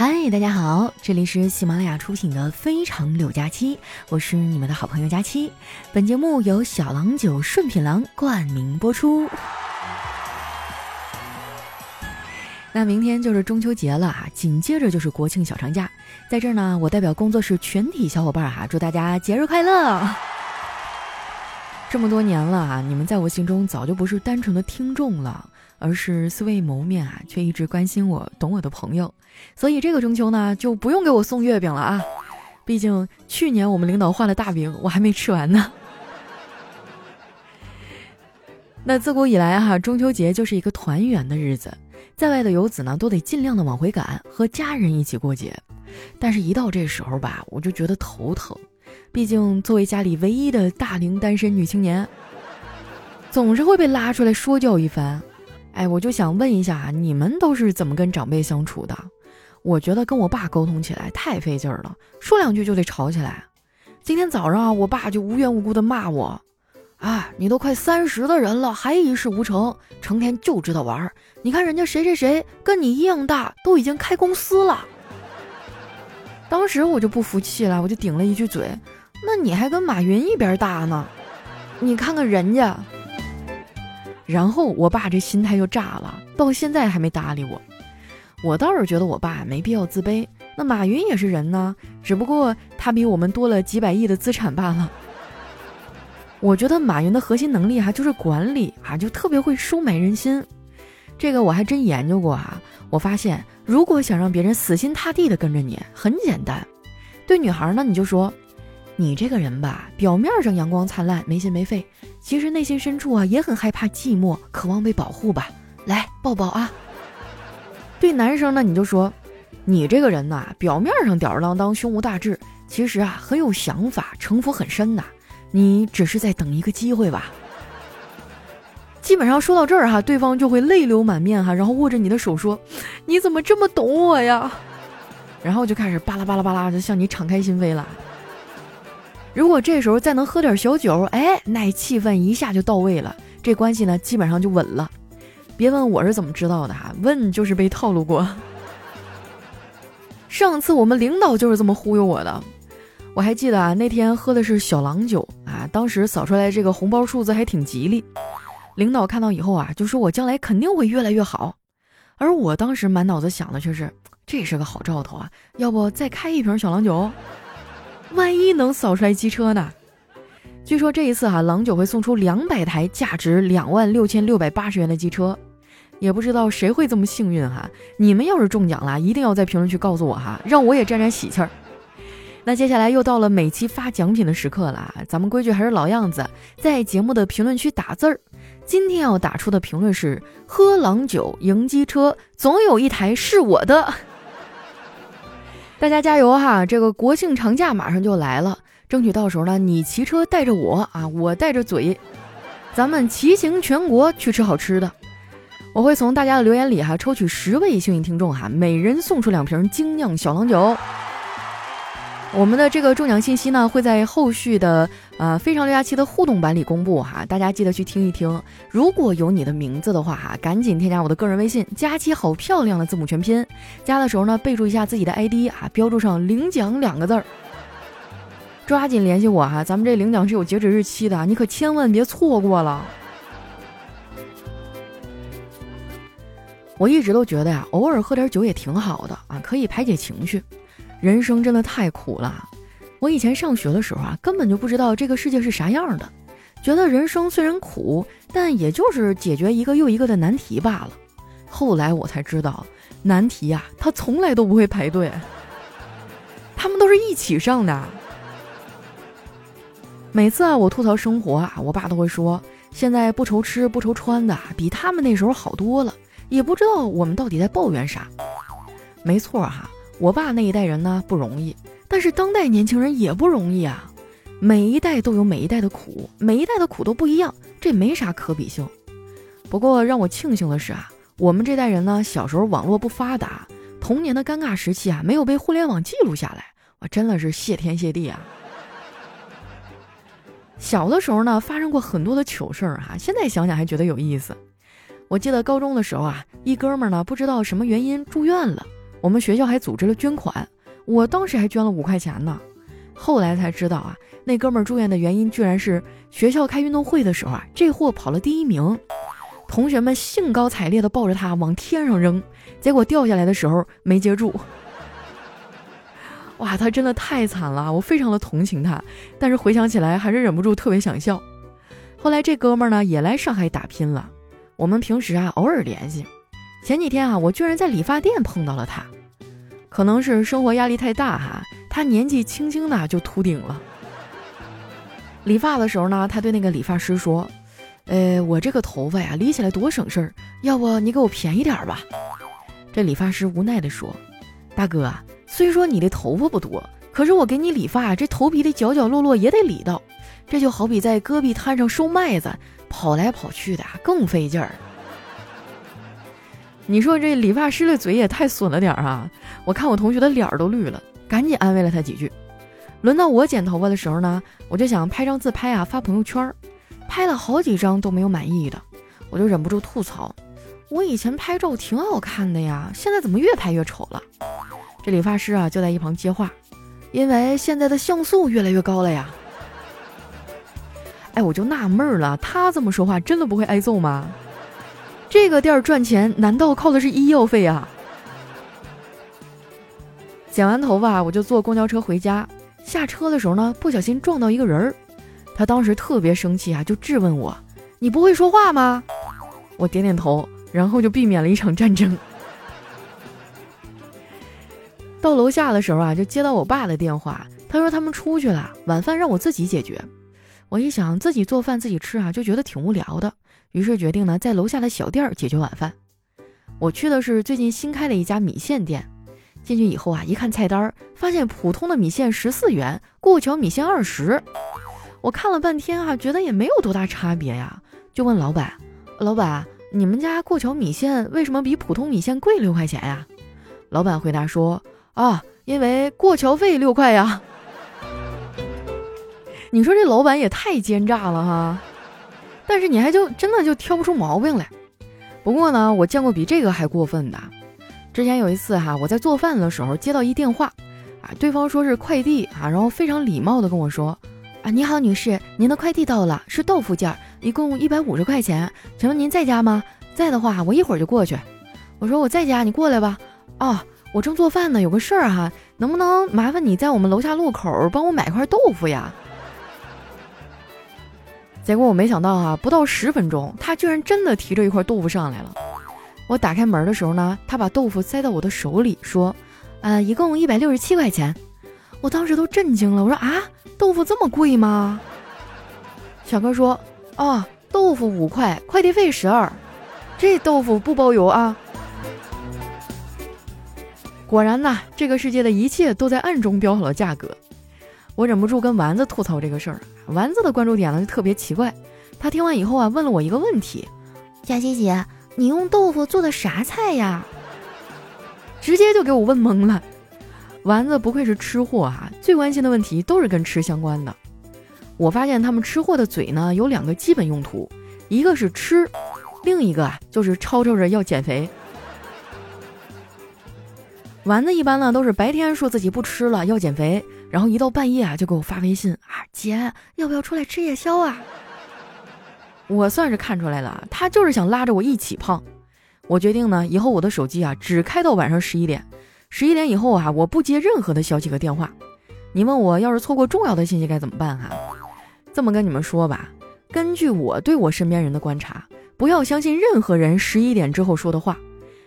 嗨，大家好，这里是喜马拉雅出品的《非常六加七》，我是你们的好朋友佳期。本节目由小郎酒顺品郎冠名播出。那明天就是中秋节了啊，紧接着就是国庆小长假，在这儿呢，我代表工作室全体小伙伴哈，祝大家节日快乐！这么多年了啊，你们在我心中早就不是单纯的听众了。而是素未谋面啊，却一直关心我、懂我的朋友，所以这个中秋呢，就不用给我送月饼了啊！毕竟去年我们领导画了大饼，我还没吃完呢。那自古以来哈，中秋节就是一个团圆的日子，在外的游子呢，都得尽量的往回赶，和家人一起过节。但是，一到这时候吧，我就觉得头疼，毕竟作为家里唯一的大龄单身女青年，总是会被拉出来说教一番。哎，我就想问一下，你们都是怎么跟长辈相处的？我觉得跟我爸沟通起来太费劲了，说两句就得吵起来。今天早上啊，我爸就无缘无故的骂我：“啊，你都快三十的人了，还一事无成，成天就知道玩。你看人家谁谁谁跟你一样大，都已经开公司了。”当时我就不服气了，我就顶了一句嘴：“那你还跟马云一边大呢？你看看人家。”然后我爸这心态就炸了，到现在还没搭理我。我倒是觉得我爸没必要自卑，那马云也是人呢，只不过他比我们多了几百亿的资产罢了。我觉得马云的核心能力哈就是管理啊，就特别会收买人心。这个我还真研究过啊，我发现如果想让别人死心塌地的跟着你，很简单。对女孩呢，你就说。你这个人吧，表面上阳光灿烂，没心没肺，其实内心深处啊也很害怕寂寞，渴望被保护吧。来抱抱啊！对男生呢，你就说，你这个人呐，表面上吊儿郎当，胸无大志，其实啊很有想法，城府很深呐。你只是在等一个机会吧。基本上说到这儿哈，对方就会泪流满面哈，然后握着你的手说：“你怎么这么懂我呀？”然后就开始巴拉巴拉巴拉的向你敞开心扉了。如果这时候再能喝点小酒，哎，那气氛一下就到位了，这关系呢基本上就稳了。别问我是怎么知道的哈，问就是被套路过。上次我们领导就是这么忽悠我的，我还记得啊，那天喝的是小郎酒啊，当时扫出来这个红包数字还挺吉利。领导看到以后啊，就说我将来肯定会越来越好，而我当时满脑子想的却是，这是个好兆头啊，要不再开一瓶小郎酒？万一能扫出来机车呢？据说这一次哈，郎酒会送出两百台价值两万六千六百八十元的机车，也不知道谁会这么幸运哈。你们要是中奖了，一定要在评论区告诉我哈，让我也沾沾喜气儿。那接下来又到了每期发奖品的时刻了，咱们规矩还是老样子，在节目的评论区打字儿。今天要打出的评论是：喝郎酒赢机车，总有一台是我的。大家加油哈！这个国庆长假马上就来了，争取到时候呢，你骑车带着我啊，我带着嘴，咱们骑行全国去吃好吃的。我会从大家的留言里哈抽取十位幸运听众哈，每人送出两瓶精酿小郎酒。我们的这个中奖信息呢，会在后续的呃非常六加七的互动版里公布哈，大家记得去听一听。如果有你的名字的话哈，赶紧添加我的个人微信，佳期好漂亮的字母全拼。加的时候呢，备注一下自己的 ID 啊，标注上领奖两个字儿，抓紧联系我哈，咱们这领奖是有截止日期的，你可千万别错过了。我一直都觉得呀，偶尔喝点酒也挺好的啊，可以排解情绪。人生真的太苦了，我以前上学的时候啊，根本就不知道这个世界是啥样的，觉得人生虽然苦，但也就是解决一个又一个的难题罢了。后来我才知道，难题呀，它从来都不会排队，他们都是一起上的。每次啊，我吐槽生活啊，我爸都会说，现在不愁吃不愁穿的，比他们那时候好多了，也不知道我们到底在抱怨啥。没错哈。我爸那一代人呢不容易，但是当代年轻人也不容易啊。每一代都有每一代的苦，每一代的苦都不一样，这没啥可比性。不过让我庆幸的是啊，我们这代人呢，小时候网络不发达，童年的尴尬时期啊，没有被互联网记录下来，我真的是谢天谢地啊。小的时候呢，发生过很多的糗事儿哈，现在想想还觉得有意思。我记得高中的时候啊，一哥们儿呢不知道什么原因住院了。我们学校还组织了捐款，我当时还捐了五块钱呢。后来才知道啊，那哥们儿住院的原因居然是学校开运动会的时候啊，这货跑了第一名，同学们兴高采烈地抱着他往天上扔，结果掉下来的时候没接住。哇，他真的太惨了，我非常的同情他，但是回想起来还是忍不住特别想笑。后来这哥们儿呢也来上海打拼了，我们平时啊偶尔联系。前几天啊，我居然在理发店碰到了他，可能是生活压力太大哈。他年纪轻轻的就秃顶了。理发的时候呢，他对那个理发师说：“呃，我这个头发呀，理起来多省事儿，要不你给我便宜点吧？”这理发师无奈地说：“大哥，虽说你的头发不多，可是我给你理发，这头皮的角角落落也得理到。这就好比在戈壁滩上收麦子，跑来跑去的更费劲儿。”你说这理发师的嘴也太损了点儿啊！我看我同学的脸都绿了。赶紧安慰了他几句。轮到我剪头发的时候呢，我就想拍张自拍啊发朋友圈儿，拍了好几张都没有满意的，我就忍不住吐槽：我以前拍照挺好看的呀，现在怎么越拍越丑了？这理发师啊就在一旁接话：因为现在的像素越来越高了呀。哎，我就纳闷了，他这么说话真的不会挨揍吗？这个店赚钱难道靠的是医药费啊？剪完头发，我就坐公交车回家。下车的时候呢，不小心撞到一个人儿。他当时特别生气啊，就质问我：“你不会说话吗？”我点点头，然后就避免了一场战争。到楼下的时候啊，就接到我爸的电话，他说他们出去了，晚饭让我自己解决。我一想自己做饭自己吃啊，就觉得挺无聊的，于是决定呢，在楼下的小店解决晚饭。我去的是最近新开的一家米线店。进去以后啊，一看菜单，发现普通的米线十四元，过桥米线二十。我看了半天啊，觉得也没有多大差别呀，就问老板：“老板，你们家过桥米线为什么比普通米线贵六块钱呀？”老板回答说：“啊，因为过桥费六块呀。”你说这老板也太奸诈了哈！但是你还就真的就挑不出毛病来。不过呢，我见过比这个还过分的。之前有一次哈，我在做饭的时候接到一电话，啊，对方说是快递啊，然后非常礼貌的跟我说，啊，你好，女士，您的快递到了，是豆腐件，一共一百五十块钱，请问您在家吗？在的话，我一会儿就过去。我说我在家，你过来吧。哦，我正做饭呢，有个事儿哈，能不能麻烦你在我们楼下路口帮我买块豆腐呀？结果我没想到啊，不到十分钟，他居然真的提着一块豆腐上来了。我打开门的时候呢，他把豆腐塞到我的手里，说：“呃，一共一百六十七块钱。”我当时都震惊了，我说：“啊，豆腐这么贵吗？”小哥说：“哦，豆腐五块，快递费十二，这豆腐不包邮啊。”果然呐，这个世界的一切都在暗中标好了价格。我忍不住跟丸子吐槽这个事儿，丸子的关注点呢就特别奇怪，他听完以后啊，问了我一个问题：“佳琪姐。”你用豆腐做的啥菜呀？直接就给我问懵了。丸子不愧是吃货啊，最关心的问题都是跟吃相关的。我发现他们吃货的嘴呢有两个基本用途，一个是吃，另一个啊就是吵吵着要减肥。丸子一般呢都是白天说自己不吃了要减肥，然后一到半夜啊就给我发微信啊，姐要不要出来吃夜宵啊？我算是看出来了，他就是想拉着我一起胖。我决定呢，以后我的手机啊只开到晚上十一点，十一点以后啊我不接任何的消息和电话。你问我要是错过重要的信息该怎么办哈？这么跟你们说吧，根据我对我身边人的观察，不要相信任何人十一点之后说的话。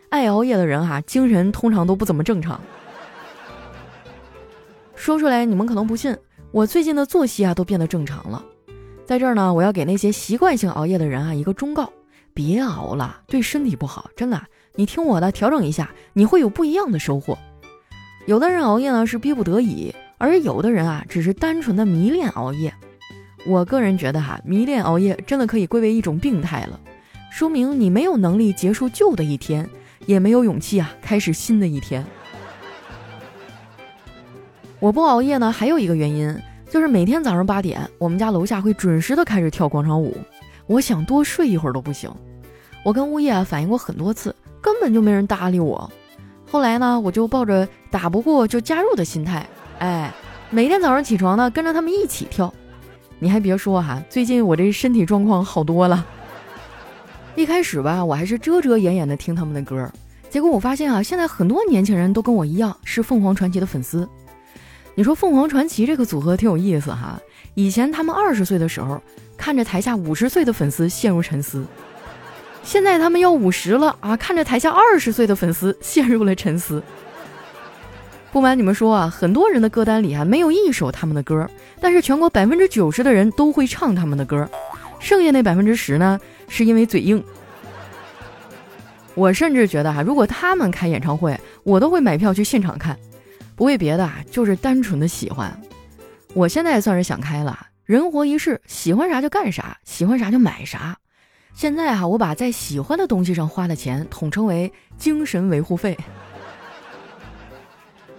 爱熬夜的人哈，精神通常都不怎么正常。说出来你们可能不信，我最近的作息啊都变得正常了。在这儿呢，我要给那些习惯性熬夜的人啊一个忠告：别熬了，对身体不好。真的，你听我的，调整一下，你会有不一样的收获。有的人熬夜呢是逼不得已，而有的人啊只是单纯的迷恋熬夜。我个人觉得哈，迷恋熬夜真的可以归为一种病态了，说明你没有能力结束旧的一天，也没有勇气啊开始新的一天。我不熬夜呢，还有一个原因。就是每天早上八点，我们家楼下会准时的开始跳广场舞。我想多睡一会儿都不行。我跟物业啊反映过很多次，根本就没人搭理我。后来呢，我就抱着打不过就加入的心态，哎，每天早上起床呢，跟着他们一起跳。你还别说哈，最近我这身体状况好多了。一开始吧，我还是遮遮掩掩的听他们的歌，结果我发现啊，现在很多年轻人都跟我一样是凤凰传奇的粉丝。你说凤凰传奇这个组合挺有意思哈，以前他们二十岁的时候，看着台下五十岁的粉丝陷入沉思，现在他们要五十了啊，看着台下二十岁的粉丝陷入了沉思。不瞒你们说啊，很多人的歌单里啊没有一首他们的歌，但是全国百分之九十的人都会唱他们的歌，剩下那百分之十呢？是因为嘴硬，我甚至觉得哈，如果他们开演唱会，我都会买票去现场看，不为别的啊，就是单纯的喜欢。我现在算是想开了，人活一世，喜欢啥就干啥，喜欢啥就买啥。现在哈，我把在喜欢的东西上花的钱统称为精神维护费。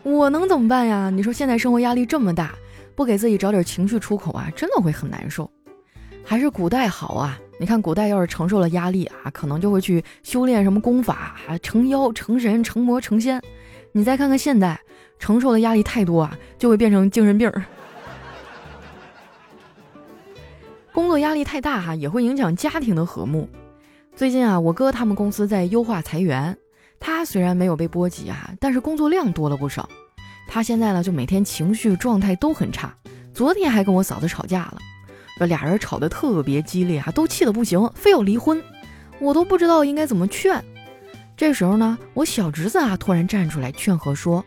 我能怎么办呀？你说现在生活压力这么大，不给自己找点情绪出口啊，真的会很难受。还是古代好啊！你看，古代要是承受了压力啊，可能就会去修炼什么功法，成妖、成神、成魔、成仙。你再看看现代，承受的压力太多啊，就会变成精神病儿。工作压力太大哈，也会影响家庭的和睦。最近啊，我哥他们公司在优化裁员，他虽然没有被波及啊，但是工作量多了不少。他现在呢，就每天情绪状态都很差，昨天还跟我嫂子吵架了。这俩人吵得特别激烈啊，都气得不行，非要离婚，我都不知道应该怎么劝。这时候呢，我小侄子啊突然站出来劝和说：“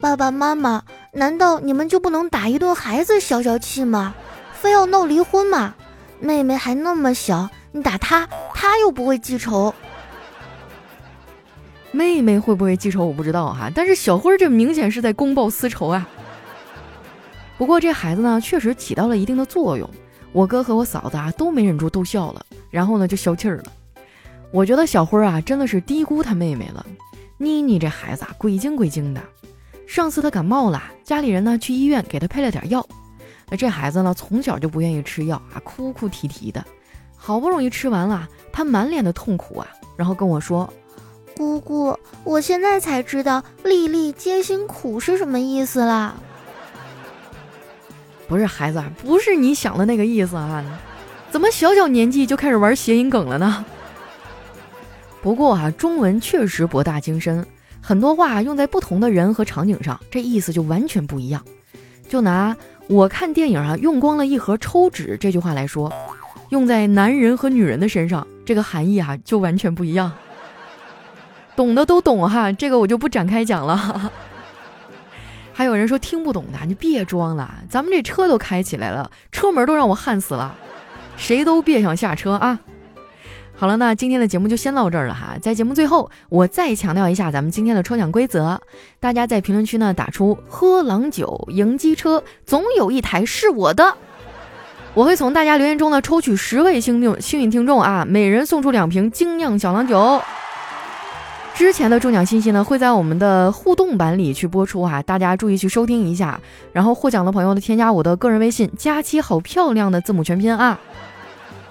爸爸妈妈，难道你们就不能打一顿孩子消消气吗？非要闹离婚吗？妹妹还那么小，你打她，她又不会记仇。妹妹会不会记仇我不知道哈，但是小辉这明显是在公报私仇啊。不过这孩子呢，确实起到了一定的作用。”我哥和我嫂子啊都没忍住逗笑了，然后呢就消气儿了。我觉得小辉啊真的是低估他妹妹了。妮妮这孩子啊鬼精鬼精的。上次他感冒了，家里人呢去医院给他配了点药。那这孩子呢从小就不愿意吃药啊，哭哭啼啼的。好不容易吃完了，他满脸的痛苦啊，然后跟我说：“姑姑，我现在才知道‘粒粒皆辛苦’是什么意思啦。”不是孩子，不是你想的那个意思啊！怎么小小年纪就开始玩谐音梗了呢？不过啊，中文确实博大精深，很多话用在不同的人和场景上，这意思就完全不一样。就拿我看电影啊用光了一盒抽纸这句话来说，用在男人和女人的身上，这个含义啊就完全不一样。懂的都懂哈，这个我就不展开讲了。还有人说听不懂的，你别装了，咱们这车都开起来了，车门都让我焊死了，谁都别想下车啊！好了，那今天的节目就先到这儿了哈。在节目最后，我再强调一下咱们今天的抽奖规则，大家在评论区呢打出“喝郎酒赢机车”，总有一台是我的，我会从大家留言中呢抽取十位幸运幸运听众啊，每人送出两瓶精酿小郎酒。之前的中奖信息呢，会在我们的互动版里去播出哈，大家注意去收听一下。然后获奖的朋友呢，添加我的个人微信“佳期好漂亮”的字母全拼啊。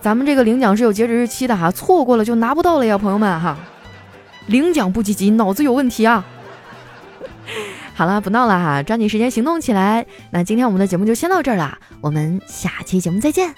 咱们这个领奖是有截止日期的哈，错过了就拿不到了呀，朋友们哈。领奖不积极，脑子有问题啊。好了，不闹了哈，抓紧时间行动起来。那今天我们的节目就先到这儿了，我们下期节目再见。